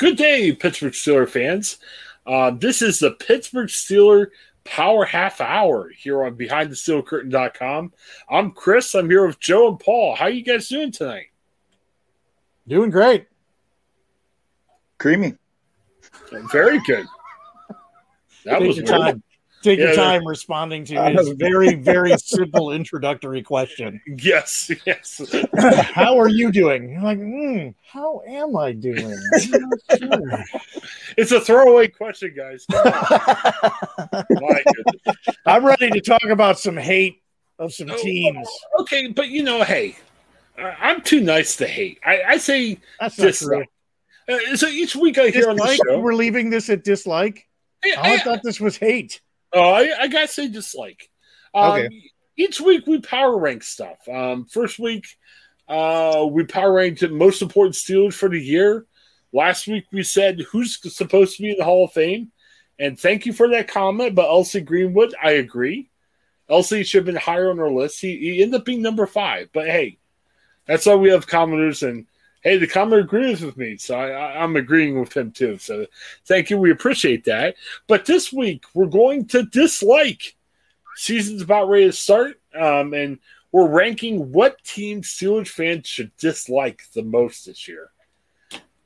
good day, Pittsburgh Steeler fans. Uh, this is the Pittsburgh Steeler Power Half Hour here on BehindTheSteelCurtain.com. I'm Chris. I'm here with Joe and Paul. How are you guys doing tonight? Doing great. Creamy. Very good. That was your weird. time. Take yeah, your time responding to his very, very simple introductory question. Yes, yes. how are you doing? You're like, mm, how am I doing? Sure. It's a throwaway question, guys. I'm ready to talk about some hate of some oh, teams. Okay, but you know, hey, I'm too nice to hate. I, I say That's dislike. Uh, so each week I hear dislike? on the show, we're leaving this at dislike. I, I, I thought this was hate. Oh, I, I gotta say dislike. Um, okay. Each week we power rank stuff. Um, first week uh, we power ranked most important Steelers for the year. Last week we said who's supposed to be in the Hall of Fame, and thank you for that comment. But L.C. Greenwood, I agree. L.C. should have been higher on our list. He, he ended up being number five. But hey, that's why we have commenters and hey, the commenter agrees with me, so I, am agreeing with him too. So thank you, we appreciate that. But this week we're going to dislike. Season's about ready to start, um, and we're ranking what team Steelers fans should dislike the most this year.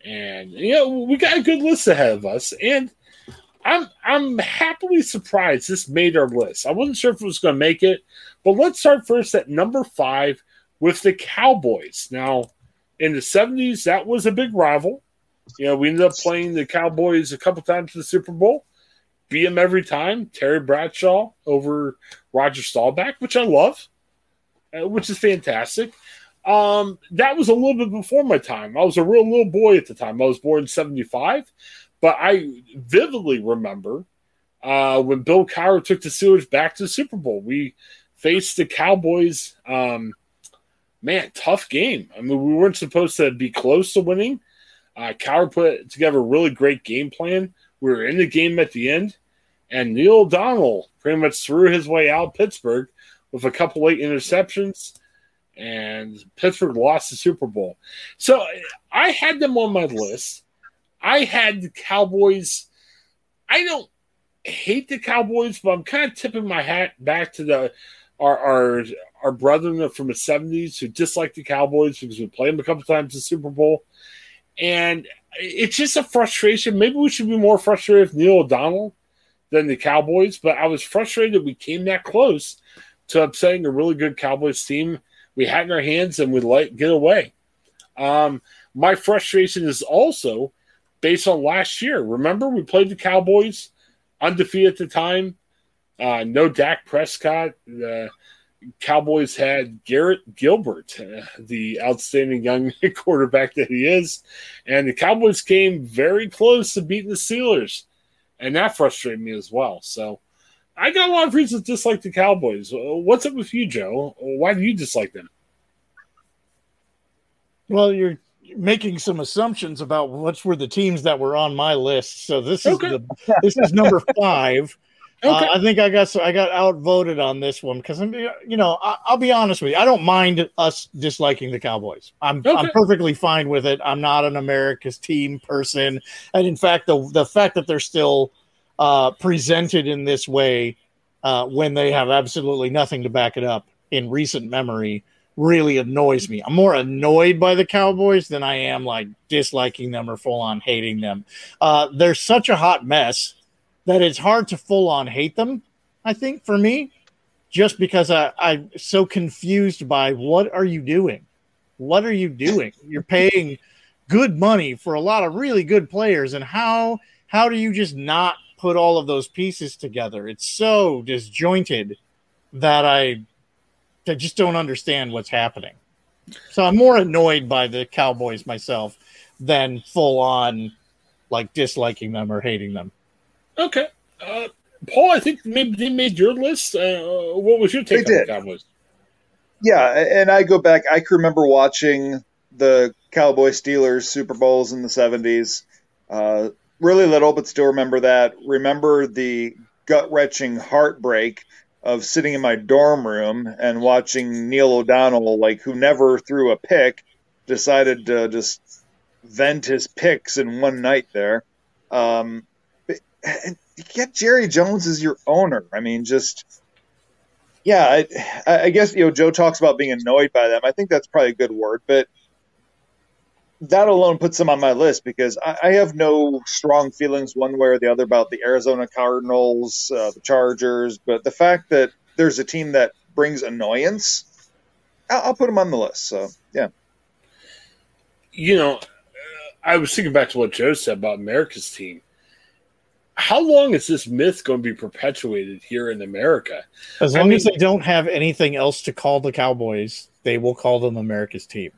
And you know we got a good list ahead of us, and I'm I'm happily surprised this made our list. I wasn't sure if it was going to make it, but let's start first at number five with the Cowboys. Now in the 70s, that was a big rival. You know, we ended up playing the Cowboys a couple times in the Super Bowl, beat them every time. Terry Bradshaw over Roger Staubach, which I love, uh, which is fantastic. Um, that was a little bit before my time. I was a real little boy at the time. I was born in 75, but I vividly remember uh, when Bill Cowher took the Steelers back to the Super Bowl. We faced the Cowboys. Um, man, tough game. I mean, we weren't supposed to be close to winning. Uh, put together a really great game plan. We were in the game at the end, and Neil O'Donnell pretty much threw his way out Pittsburgh with a couple late interceptions, and Pittsburgh lost the Super Bowl. So I had them on my list. I had the Cowboys. I don't hate the Cowboys, but I'm kind of tipping my hat back to the our our our brethren from the 70s who dislike the Cowboys because we played them a couple times in the Super Bowl. And it's just a frustration. Maybe we should be more frustrated with Neil O'Donnell than the Cowboys, but I was frustrated we came that close to upsetting a really good Cowboys team. We had in our hands and we let get away. Um, my frustration is also based on last year. Remember, we played the Cowboys undefeated at the time. Uh, no Dak Prescott. Uh, Cowboys had Garrett Gilbert, uh, the outstanding young quarterback that he is, and the Cowboys came very close to beating the Steelers, and that frustrated me as well. So I got a lot of reasons to dislike the Cowboys. Uh, what's up with you, Joe? Why do you dislike them? Well, you're making some assumptions about which were the teams that were on my list. So this is okay. the this is number five. Okay. Uh, I think I got I got outvoted on this one because I'm you know I, will be honest with you I don't mind us disliking the Cowboys. I'm okay. I'm perfectly fine with it. I'm not an America's team person. And in fact the the fact that they're still uh, presented in this way uh, when they have absolutely nothing to back it up in recent memory really annoys me. I'm more annoyed by the Cowboys than I am like disliking them or full on hating them. Uh, they're such a hot mess that it's hard to full on hate them. I think for me, just because I, I'm so confused by what are you doing? What are you doing? You're paying good money for a lot of really good players, and how how do you just not put all of those pieces together? It's so disjointed that I, I just don't understand what's happening. So I'm more annoyed by the Cowboys myself than full on like disliking them or hating them. Okay. Uh, Paul, I think maybe they made your list. Uh, what was your take they on did. the Cowboys? Yeah, and I go back. I can remember watching the Cowboy Steelers Super Bowls in the '70s. Uh, really little, but still remember that. Remember the gut wrenching heartbreak of sitting in my dorm room and watching Neil O'Donnell, like who never threw a pick, decided to just vent his picks in one night there. Um, and get Jerry Jones as your owner. I mean, just yeah, I, I guess you know Joe talks about being annoyed by them. I think that's probably a good word, but that alone puts them on my list because I, I have no strong feelings one way or the other about the Arizona Cardinals, uh, the Chargers, but the fact that there's a team that brings annoyance, I'll, I'll put them on the list. So yeah, you know, I was thinking back to what Joe said about America's team how long is this myth going to be perpetuated here in America? As long I mean, as they don't have anything else to call the Cowboys, they will call them America's team.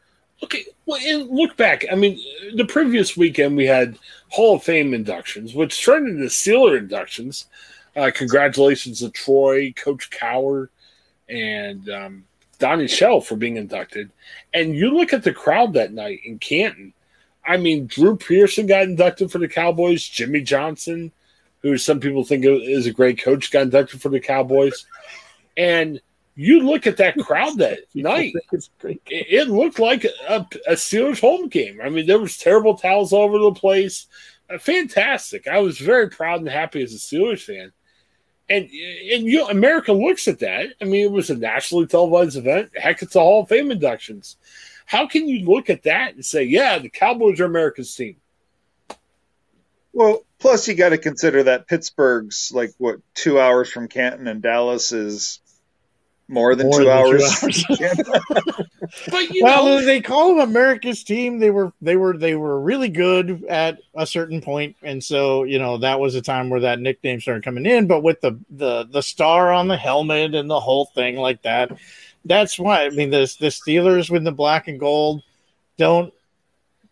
Okay, well, and look back. I mean, the previous weekend we had Hall of Fame inductions, which turned into Steeler inductions. Uh, congratulations to Troy, Coach Cowher, and um, Donnie Shell for being inducted. And you look at the crowd that night in Canton. I mean, Drew Pearson got inducted for the Cowboys. Jimmy Johnson, who some people think is a great coach, got inducted for the Cowboys. And you look at that crowd that night, it, looked like a, a, Steelers home game. I mean, there was terrible towels all over the place. Uh, fantastic. I was very proud and happy as a Steelers fan. And and you know, America looks at that. I mean, it was a nationally televised event. Heck, it's a Hall of Fame inductions. How can you look at that and say, yeah, the Cowboys are America's team? Well, plus you got to consider that Pittsburgh's like what two hours from Canton and Dallas is more than more two than hours. Two hours. but well, know. they call them America's team. They were they were they were really good at a certain point, and so you know that was a time where that nickname started coming in. But with the the the star on the helmet and the whole thing like that, that's why I mean the the Steelers with the black and gold don't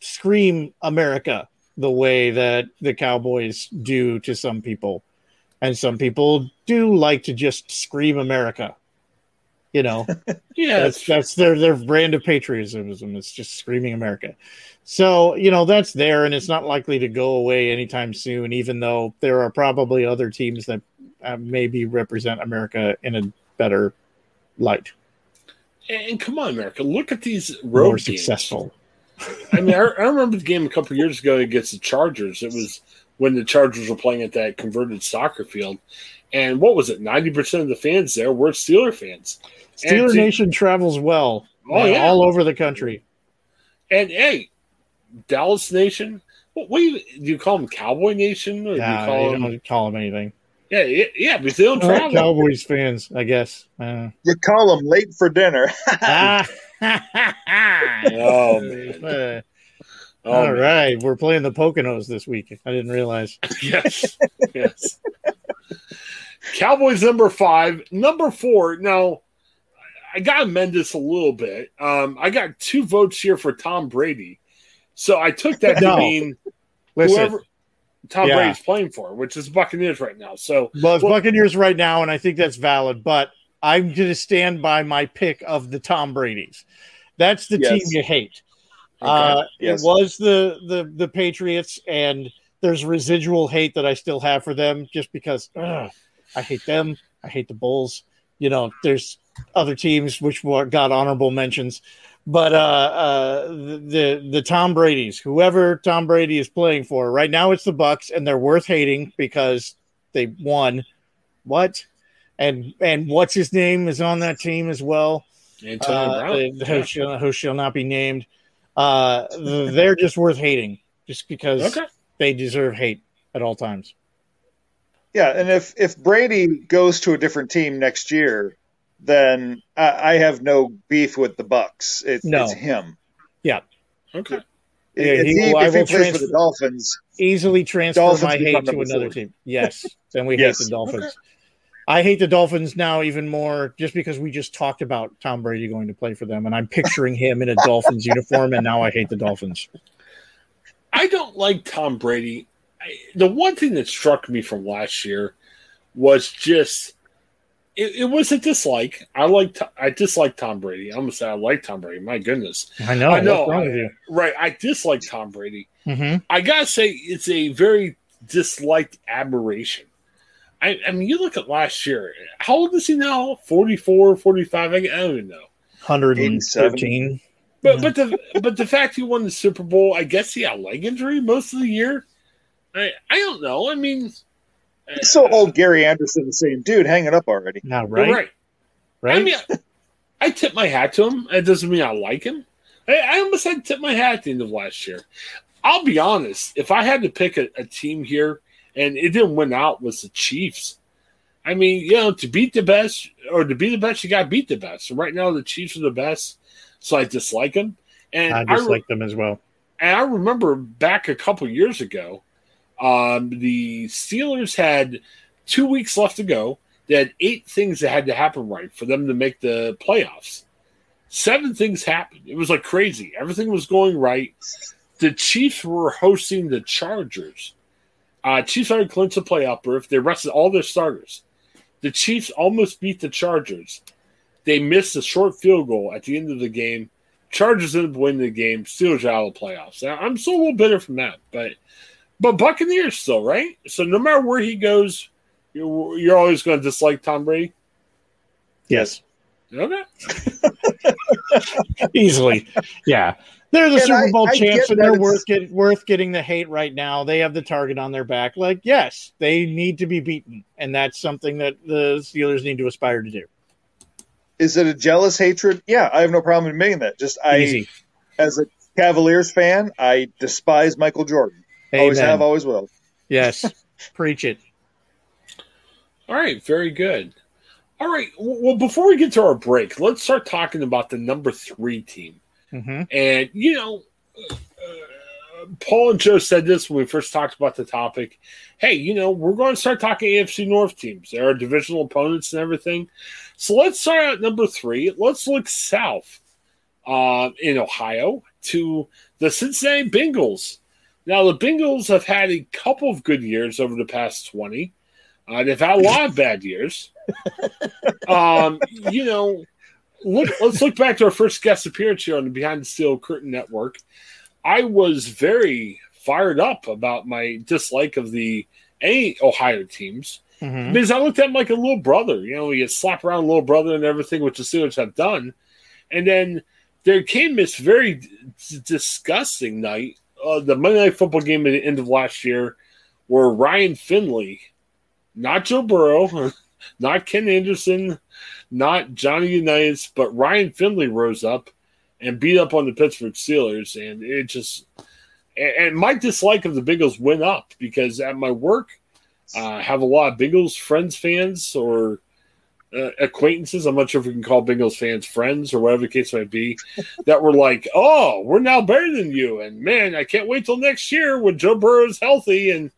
scream America the way that the Cowboys do to some people. And some people do like to just scream America. You know, yeah, that's that's their their brand of patriotism. It's just screaming America. So you know that's there, and it's not likely to go away anytime soon. Even though there are probably other teams that uh, maybe represent America in a better light. And come on, America, look at these road more games. successful. I mean, I, I, remember the game a couple years ago against the Chargers. It was when the Chargers were playing at that converted soccer field, and what was it? Ninety percent of the fans there were Steeler fans. Steeler to, Nation travels well, oh, yeah. all over the country. And hey, Dallas Nation. What, what do, you, do you call them? Cowboy Nation? Or nah, do you call them, don't call them anything. Yeah, yeah, because they don't travel. Cowboys fans, I guess. Uh, you call them late for dinner. ah oh man. Oh, All man. right, we're playing the Poconos this week. I didn't realize. yes, yes. Cowboys number five, number four. Now, I got to amend this a little bit. Um, I got two votes here for Tom Brady, so I took that no. to mean Listen, whoever Tom yeah. Brady's playing for, which is Buccaneers right now. So, well, it's well, Buccaneers right now, and I think that's valid. But I'm going to stand by my pick of the Tom Brady's. That's the yes. team you hate. Okay. Uh, yes. It was the, the the Patriots, and there's residual hate that I still have for them, just because ugh, I hate them. I hate the Bulls. You know, there's other teams which got honorable mentions, but uh, uh, the the Tom Brady's, whoever Tom Brady is playing for right now, it's the Bucks, and they're worth hating because they won. What? And and what's his name is on that team as well. Uh, who, shall, who shall not be named. Uh, they're just worth hating, just because okay. they deserve hate at all times. Yeah, and if if Brady goes to a different team next year, then I, I have no beef with the Bucks. It, no. It's him. Yeah. Okay. Yeah, he, he, if he plays transfer, for the Dolphins, easily transfer Dolphins my hate to another team. Yes, then we yes. hate the Dolphins. Okay. I hate the Dolphins now even more just because we just talked about Tom Brady going to play for them, and I'm picturing him in a Dolphins uniform, and now I hate the Dolphins. I don't like Tom Brady. I, the one thing that struck me from last year was just it, it was a dislike. I like I dislike Tom Brady. I'm gonna say I like Tom Brady. My goodness, I know. I know. I, right, I dislike Tom Brady. Mm-hmm. I gotta say it's a very disliked admiration. I, I, mean, you look at last year. How old is he now? 44, 45? I, I don't even know. 117. But yeah. but the but the fact he won the Super Bowl, I guess he had a leg injury most of the year. I I don't know. I mean, He's so old, Gary Anderson, the same dude. Hang it up already. Not right. Right. Right. I mean, I, I tip my hat to him. It doesn't mean I like him. I, I almost had to tip my hat at the end of last year. I'll be honest. If I had to pick a, a team here and it didn't win out, was the Chiefs. I mean, you know, to beat the best or to be the best, you got to beat the best. So right now, the Chiefs are the best, so I dislike them. And I dislike I re- them as well. And I remember back a couple years ago, um, the Steelers had two weeks left to go. They had eight things that had to happen right for them to make the playoffs. Seven things happened. It was like crazy. Everything was going right. The Chiefs were hosting the Chargers. Uh, Chiefs already clinched the playoff berth. They rested all their starters. The Chiefs almost beat the Chargers. They missed a short field goal at the end of the game. Chargers ended up winning the game. Steelers out of the playoffs. Now, I'm still a little bitter from that, but but Buccaneers still, right? So no matter where he goes, you're, you're always going to dislike Tom Brady. Yes. Okay. Easily, yeah. They're the and Super Bowl I, champs, I and they're worth get, worth getting the hate right now. They have the target on their back. Like, yes, they need to be beaten, and that's something that the Steelers need to aspire to do. Is it a jealous hatred? Yeah, I have no problem admitting that. Just I, Easy. as a Cavaliers fan, I despise Michael Jordan. Amen. Always have, always will. Yes. Preach it. All right, very good. All right. Well, before we get to our break, let's start talking about the number three team. Mm-hmm. And, you know, uh, Paul and Joe said this when we first talked about the topic. Hey, you know, we're going to start talking AFC North teams. There are divisional opponents and everything. So let's start at number three. Let's look south uh, in Ohio to the Cincinnati Bengals. Now, the Bengals have had a couple of good years over the past 20. Uh, they've had a lot of bad years. Um, you know, look, let's look back to our first guest appearance here on the Behind the Steel Curtain Network. I was very fired up about my dislike of the any Ohio teams mm-hmm. because I looked at him like a little brother. You know, he slap around little brother and everything, which the Steelers have done. And then there came this very d- disgusting night uh, the Monday Night Football game at the end of last year, where Ryan Finley, not Joe Burrow, not Ken Anderson, not Johnny Unitas, but Ryan Finley rose up and beat up on the Pittsburgh Steelers, and it just and my dislike of the Bengals went up because at my work, uh, I have a lot of Bengals friends, fans, or uh, acquaintances. I'm not sure if we can call Bengals fans friends or whatever the case might be, that were like, "Oh, we're now better than you," and man, I can't wait till next year when Joe Burrow's healthy and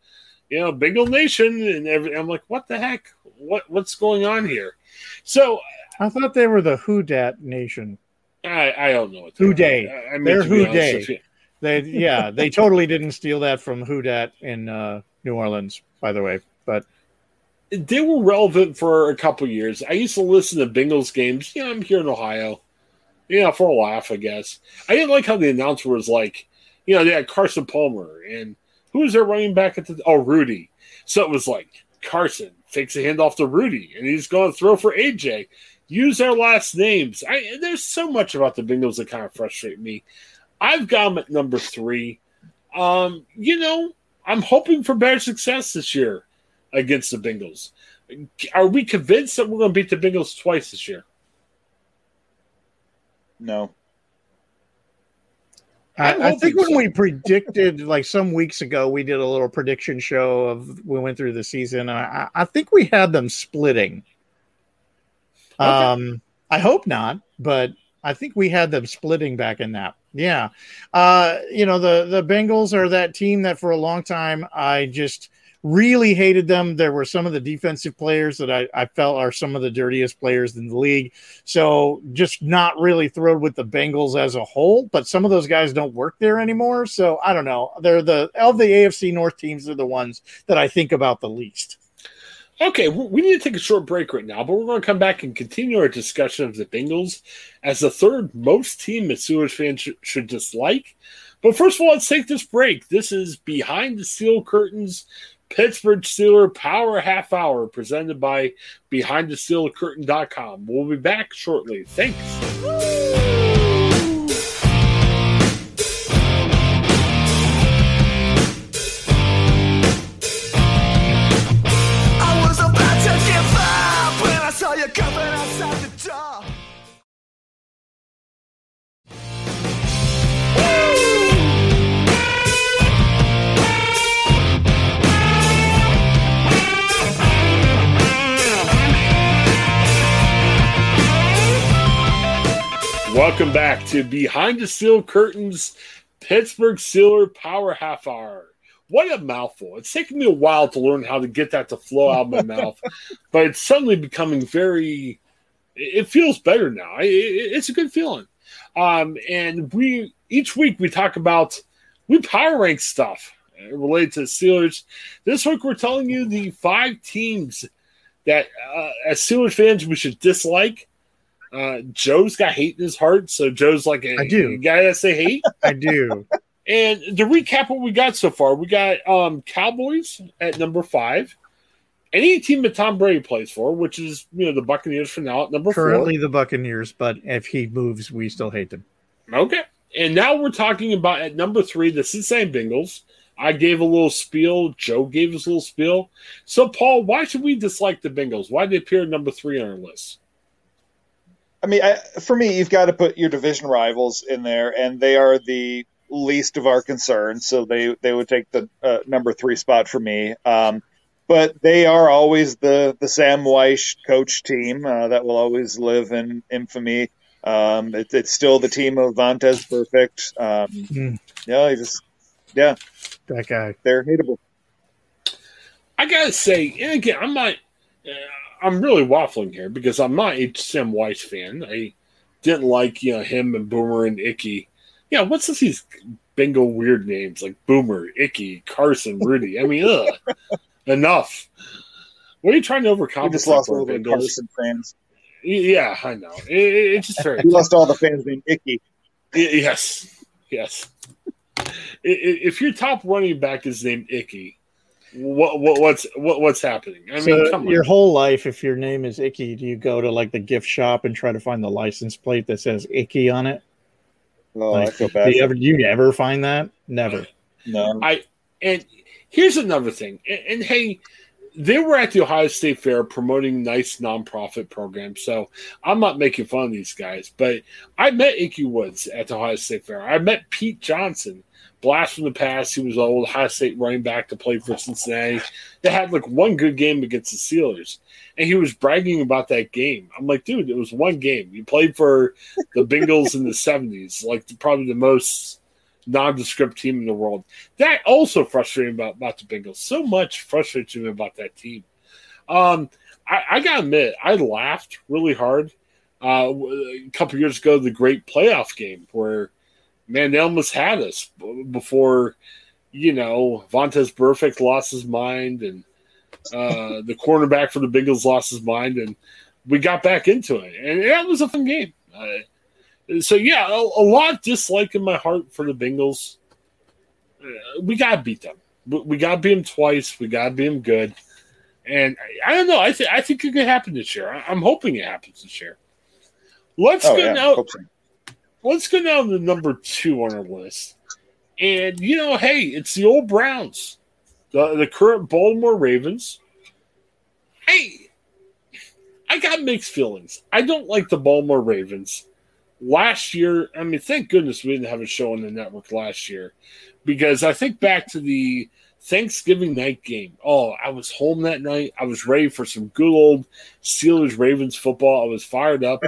you know Bengal Nation and every. I'm like, what the heck? What what's going on here? So I thought they were the Who Dat Nation. I, I don't know what Who Dey. I, I they're Who Dey. They yeah, they totally didn't steal that from Who Dat in uh, New Orleans, by the way. But they were relevant for a couple years. I used to listen to Bengals games. Yeah, I'm here in Ohio. Yeah, for a laugh, I guess. I didn't like how the announcer was like, you know, they had Carson Palmer and who was their running back at the oh Rudi. So it was like Carson takes a handoff to Rudi and he's going to throw for AJ. Use their last names. I there's so much about the Bengals that kind of frustrate me. I've got them at number three. Um, you know, I'm hoping for better success this year against the Bengals. Are we convinced that we're going to beat the Bengals twice this year? No. I, I, think when so. we predicted, like some weeks ago, we did a little prediction show of we went through the season. I, I think we had them splitting. Okay. Um, I hope not, but I think we had them splitting back in that. Yeah. Uh, you know, the the Bengals are that team that for a long time I just really hated them. There were some of the defensive players that I, I felt are some of the dirtiest players in the league. So just not really thrilled with the Bengals as a whole, but some of those guys don't work there anymore. So I don't know. They're the of the AFC North teams are the ones that I think about the least. Okay, we need to take a short break right now, but we're going to come back and continue our discussion of the Bengals as the third most team that Steelers fans sh- should dislike. But first of all, let's take this break. This is Behind the Steel Curtains Pittsburgh Steeler Power Half Hour presented by BehindTheSteelCurtain.com. We'll be back shortly. Thanks. Welcome to Behind the Steel Curtains Pittsburgh Steeler Power Half Hour. What a mouthful. It's taken me a while to learn how to get that to flow out of my mouth, but it's suddenly becoming very, it feels better now. It's a good feeling. Um, and we, each week we talk about, we power rank stuff related to the Steelers. This week we're telling you the five teams that, uh, as Steelers fans, we should dislike uh, Joe's got hate in his heart, so Joe's like a, I do. guy that say hate. I do. And to recap what we got so far, we got um, Cowboys at number five. Any team that Tom Brady plays for, which is you know the Buccaneers for now at number currently four. the Buccaneers, but if he moves, we still hate them. Okay, and now we're talking about at number three the Cincinnati Bengals. I gave a little spiel. Joe gave us a little spiel. So, Paul, why should we dislike the Bengals? Why did they appear number three on our list? I mean, I, for me, you've got to put your division rivals in there, and they are the least of our concerns. So they they would take the uh, number three spot for me. Um, but they are always the the Sam Wyche coach team uh, that will always live in infamy. Um, it, it's still the team of Vontaze Burfict. Um, mm. Yeah, just yeah, that guy. They're hateable. I gotta say, and again, I'm not. Uh, I'm really waffling here because I'm not a Sam Wyche fan. I didn't like you know him and Boomer and Ickey. Yeah, what's this, these bingo weird names like Boomer, Ickey, Carson, Rudi? I mean, ugh, enough. What are you trying to overcome? You just lost all the Carson fans. Yeah, I know. It, it's just fair. you lost all the fans named Ickey. Yes, yes. if your top running back is named Icky, what, what what's what, what's happening? I so mean, your whole life, if your name is Ickey, do you go to like the gift shop and try to find the license plate that says Ickey on it? Oh, like, I feel bad. Do you ever do you ever find that? Never. No. I and here's another thing. And, and, hey, they were at the Ohio State Fair promoting nice nonprofit programs. So I'm not making fun of these guys, but I met Ickey Woods at the Ohio State Fair. I met Pete Johnson blast from the past. He was an old Ohio State running back to play for Cincinnati. They had like one good game against the Steelers, and he was bragging about that game. I'm like, dude, it was one game. You played for the Bengals in the '70s, like probably the most nondescript team in the world. That also frustrated about about the Bengals. So much frustrates me about that team. Um, I, I gotta admit, I laughed really hard uh, a couple years ago. The great playoff game where man, they almost had us before, you know, Vontaze Burfict lost his mind and uh, the cornerback for the Bengals lost his mind, and we got back into it, and that was a fun game. Uh, so yeah, a, a, lot of dislike in my heart for the Bengals. Uh, we gotta beat them. We gotta beat them twice. We gotta beat them good. And I, I don't know. I think I think it could happen this year. I, am hoping it happens this year. Let's oh, go yeah, now let's go down to number two on our list. And you know, hey, it's the old Browns, the the current Baltimore Ravens. Hey, I got mixed feelings. I don't like the Baltimore Ravens. Last year, I mean, thank goodness we didn't have a show on the network last year, because I think back to the Thanksgiving night game. Oh, I was home that night. I was ready for some good old Steelers Ravens football. I was fired up.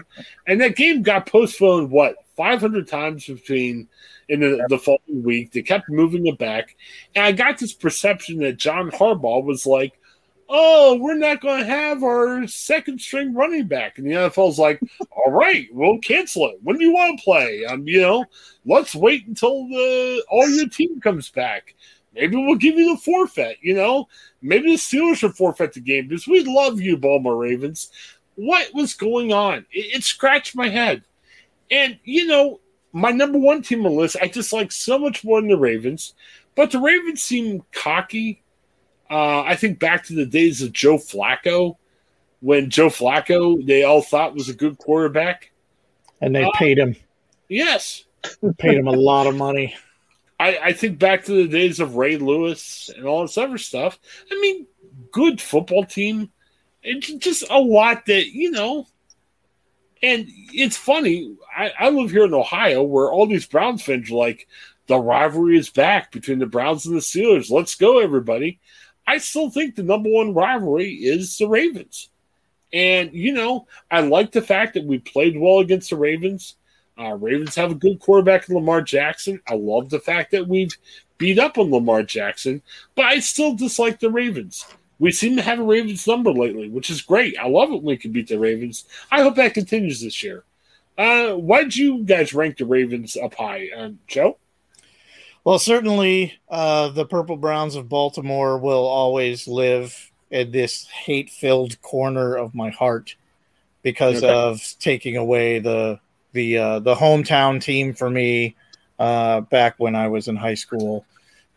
and that game got postponed, what, 500 times between in the, the following week. They kept moving it back. And I got this perception that John Harbaugh was like, oh, we're not going to have our second string running back. And the NFL's like, all right, we'll cancel it. When do you want to play? Um, you know, let's wait until the all your team comes back. Maybe we'll give you the forfeit. You know, maybe the Steelers should forfeit the game because we love you, Baltimore Ravens. What was going on? It, it scratched my head. And, you know, my number one team on the list, I just like so much more than the Ravens. But the Ravens seem cocky uh, I think back to the days of Joe Flacco, when Joe Flacco they all thought was a good quarterback, and they uh, paid him. Yes, paid him a lot of money. I, I think back to the days of Ray Lewis and all this other stuff. I mean, good football team. It's just a lot that you know. And it's funny. I, I live here in Ohio, where all these Browns fans are like, the rivalry is back between the Browns and the Steelers. Let's go, everybody. I still think the number one rivalry is the Ravens. And, you know, I like the fact that we played well against the Ravens. Uh, Ravens have a good quarterback in Lamar Jackson. I love the fact that we've beat up on Lamar Jackson, but I still dislike the Ravens. We seem to have a Ravens number lately, which is great. I love it when we can beat the Ravens. I hope that continues this year. Uh, why did you guys rank the Ravens up high, uh, Joe? Well, certainly uh, the Purple Browns of Baltimore will always live in this hate filled corner of my heart because okay. of taking away the the uh, the hometown team for me uh, back when I was in high school.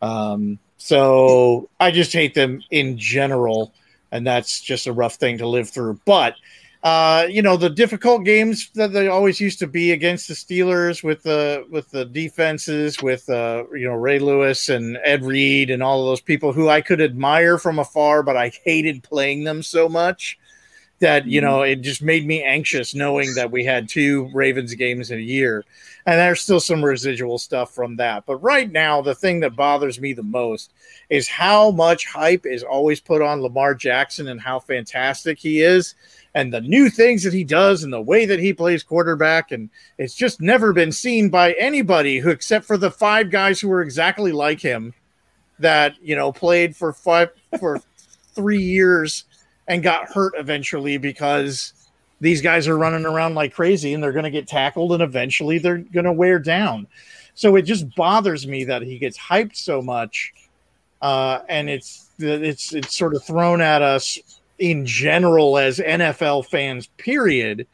Um, so I just hate them in general, and that's just a rough thing to live through. But uh, you know the difficult games that they always used to be against the Steelers with the with the defenses with uh, you know Ray Lewis and Ed Reed and all of those people who I could admire from afar, but I hated playing them so much that you mm-hmm. know it just made me anxious knowing that we had two Ravens games in a year, and there's still some residual stuff from that. But right now, the thing that bothers me the most is how much hype is always put on Lamar Jackson and how fantastic he is and the new things that he does and the way that he plays quarterback. And it's just never been seen by anybody who, except for the five guys who were exactly like him that, you know, played for five, for three years and got hurt eventually because these guys are running around like crazy and they're going to get tackled and eventually they're going to wear down. So it just bothers me that he gets hyped so much. Uh, and it's it's it's sort of thrown at us in general as NFL fans, period.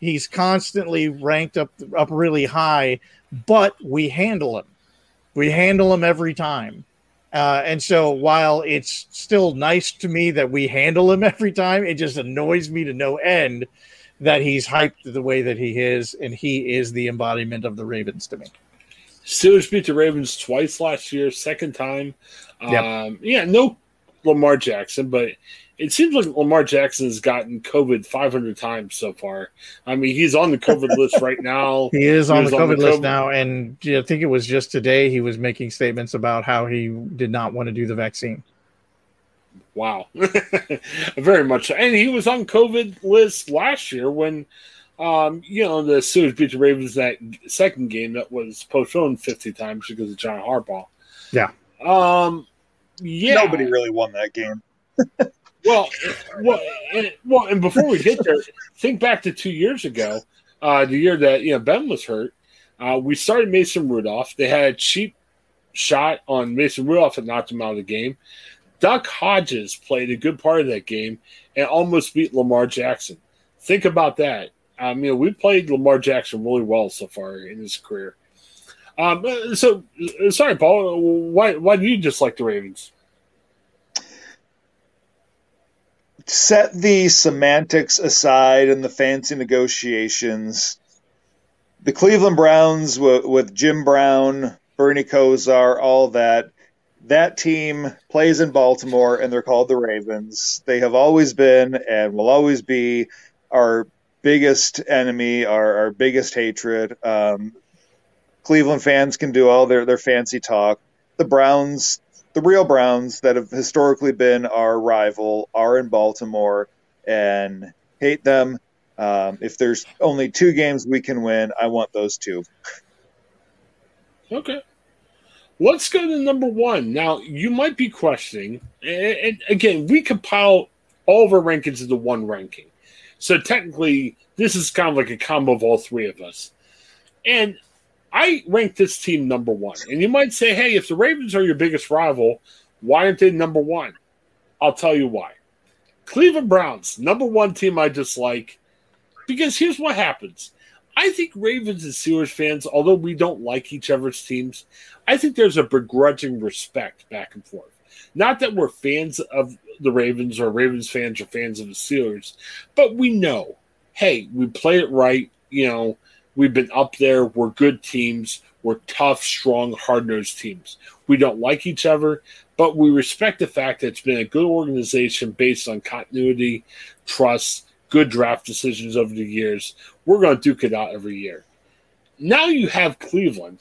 He's constantly ranked up up really high, but we handle him. We handle him every time. Uh, and so while it's still nice to me that we handle him every time, it just annoys me to no end that he's hyped the way that he is, and he is the embodiment of the Ravens to me. Steelers beat the Ravens twice last year, second time. Yep. Um, yeah, no Lamar Jackson, but it seems like Lamar Jackson has gotten COVID 500 times so far. I mean, he's on the COVID list right now. He is on, the, on COVID the COVID list now. And I think it was just today he was making statements about how he did not want to do the vaccine. Wow. Very much. And he was on COVID list last year when, um, you know, the Steelers beat the Ravens that second game that was postponed 50 times because of John Harbaugh. Yeah. Um, yeah. Nobody really won that game. well, well, and, well, and before we get there, think back to two years ago, uh, the year that you know Ben was hurt. Uh, we started Mason Rudolph. They had a cheap shot on Mason Rudolph and knocked him out of the game. Duck Hodges played a good part of that game and almost beat Lamar Jackson. Think about that. Um, you know, we played Lamar Jackson really well so far in his career. Um, so, sorry, Paul. Why why do you dislike the Ravens? Set the semantics aside and the fancy negotiations. The Cleveland Browns with, with Jim Brown, Bernie Kosar, all that. That team plays in Baltimore and they're called the Ravens. They have always been and will always be our biggest enemy, our, our biggest hatred. Um, Cleveland fans can do all their, their fancy talk. The Browns the real Browns that have historically been our rival are in Baltimore and hate them. Um, if there's only two games we can win, I want those two. Okay. Let's go to number one. Now, you might be questioning, and again, we compile all of our rankings into one ranking. So technically, this is kind of like a combo of all three of us. And I rank this team number one. And you might say, hey, if the Ravens are your biggest rival, why aren't they number one? I'll tell you why. Cleveland Browns, number one team I dislike, because here's what happens. I think Ravens and Steelers fans, although we don't like each other's teams, I think there's a begrudging respect back and forth. Not that we're fans of the Ravens or Ravens fans or fans of the Steelers, but we know, hey, we played it right. You know, we've been up there. We're good teams. We're tough, strong, hard nosed teams. We don't like each other, but we respect the fact that it's been a good organization based on continuity, trust, good draft decisions over the years. We're going to duke it out every year. Now you have Cleveland,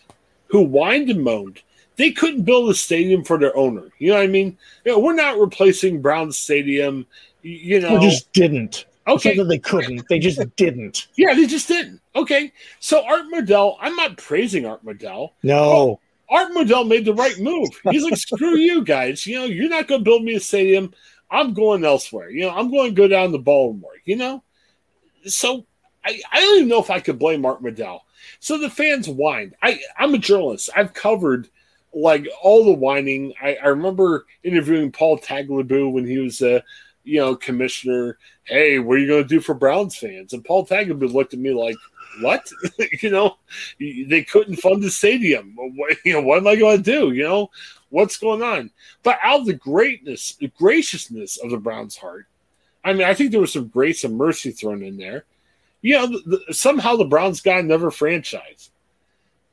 who whined and moaned. They couldn't build a stadium for their owner. You know what I mean? You know, we're not replacing Brown Stadium. You know, we just didn't. Okay, that they couldn't. They just didn't. Yeah, they just didn't. Okay, so Art Modell. I'm not praising Art Modell. No, oh, Art Modell made the right move. He's like, screw you guys. You know, you're not going to build me a stadium. I'm going elsewhere. You know, I'm going to go down to Baltimore. You know, so I, I don't even know if I could blame Art Modell. So the fans whined. I I'm a journalist. I've covered like all the whining. I, I remember interviewing Paul Tagliabue when he was a you know commissioner. Hey, what are you going to do for Browns fans? And Paul Tagliabue looked at me like, "What? you know, they couldn't fund the stadium. What, you know, what am I going to do? You know, what's going on?" But out of the greatness, the graciousness of the Browns' heart, I mean, I think there was some grace and mercy thrown in there. You know, the, the, somehow the Browns got another franchise.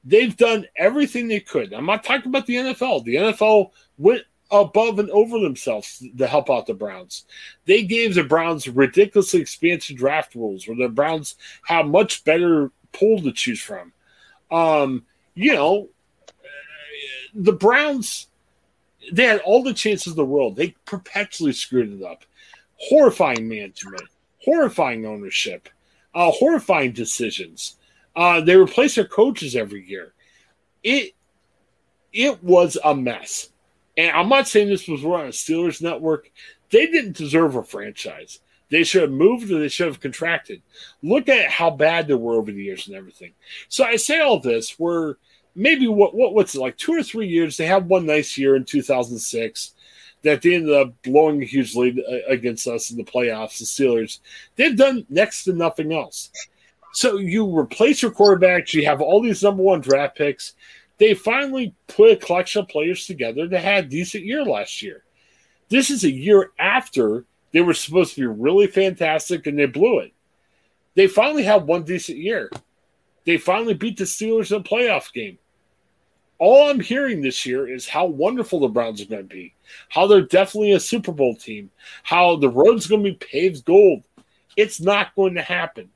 They've done everything they could. I'm not talking about the NFL. The NFL went above and over themselves to help out the Browns. They gave the Browns ridiculously expansive draft rules where the Browns have much better pool to choose from. Um, you know, the Browns, they had all the chances in the world. They perpetually screwed it up. Horrifying management, horrifying ownership, uh, horrifying decisions. Uh, they replace their coaches every year. It it was a mess. And I'm not saying this was on a Steelers network. They didn't deserve a franchise. They should have moved or they should have contracted. Look at how bad they were over the years and everything. So I say all this where maybe what, what what's it like two or three years they had one nice year in 2006 that they ended up blowing a huge lead uh, against us in the playoffs the steelers they've done next to nothing else so you replace your quarterbacks you have all these number one draft picks they finally put a collection of players together that had a decent year last year. This is a year after they were supposed to be really fantastic and they blew it. They finally had one decent year. They finally beat the Steelers in a playoff game. All I'm hearing this year is how wonderful the Browns are going to be, how they're definitely a Super Bowl team, how the road's going to be paved gold. It's not going to happen.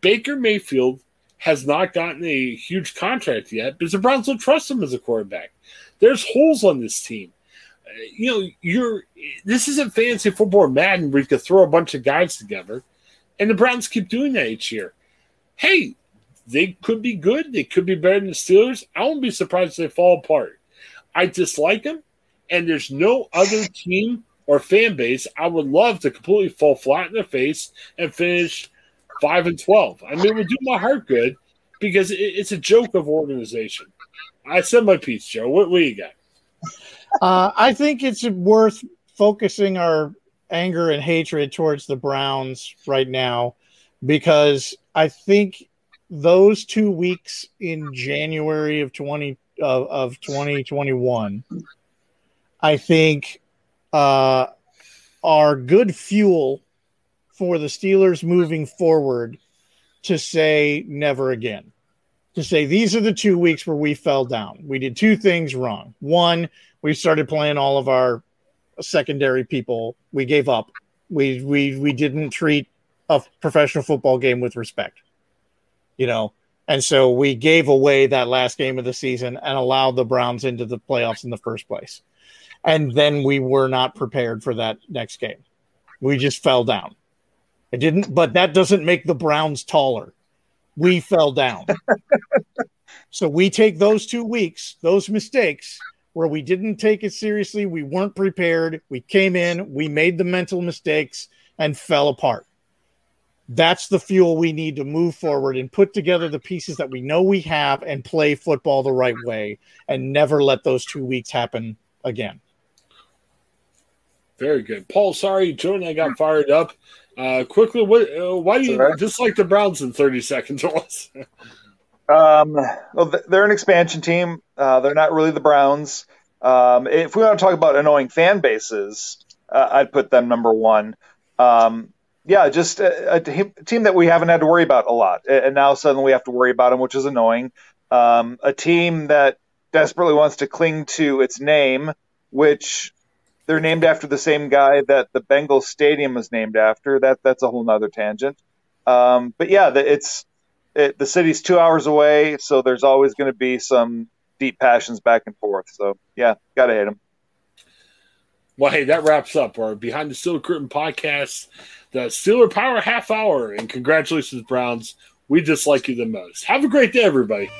Baker Mayfield has not gotten a huge contract yet because the Browns don't trust him as a quarterback. There's holes on this team. Uh, you know, you're this isn't fancy football Madden where you can throw a bunch of guys together, and the Browns keep doing that each year. Hey, they could be good. They could be better than the Steelers. I won't be surprised if they fall apart. I dislike them, and there's no other team or fan base I would love to completely fall flat in their face and finish five and twelve. I mean, it would do my heart good because it, it's a joke of organization. I said my piece, Joe. What, what do you got? Uh, I think it's worth focusing our anger and hatred towards the Browns right now because I think those two weeks in January of twenty of, of twenty twenty one, I think, uh, are good fuel for the Steelers moving forward to say never again. To say these are the two weeks where we fell down. We did two things wrong. One, we started playing all of our secondary people. We gave up. We we we didn't treat a professional football game with respect. You know, and so we gave away that last game of the season and allowed the Browns into the playoffs in the first place. And then we were not prepared for that next game. We just fell down. It didn't, but that doesn't make the Browns taller. We fell down. so we take those two weeks, those mistakes where we didn't take it seriously, we weren't prepared, we came in, we made the mental mistakes and fell apart. That's the fuel we need to move forward and put together the pieces that we know we have and play football the right way and never let those two weeks happen again. Very good. Paul, sorry, Joe and I got fired up. Uh, quickly, what, uh, why do you right. dislike the Browns in 30 seconds or less? um, well, they're an expansion team. Uh, they're not really the Browns. Um, if we want to talk about annoying fan bases, uh, I'd put them number one. Um, yeah, just a, a, team that we haven't had to worry about a lot, and now suddenly we have to worry about them, which is annoying. Um, a team that desperately wants to cling to its name, which they're named after the same guy that the Bengals Stadium was named after. That that's a whole nother tangent. Um, but yeah, the, it's it, the city's two hours away, so there's always going to be some deep passions back and forth. So yeah, gotta hate them. Well, hey, that wraps up our Behind the Steel Curtain podcast, the Steeler Power Half Hour, and congratulations, Browns. We just like you the most. Have a great day, everybody.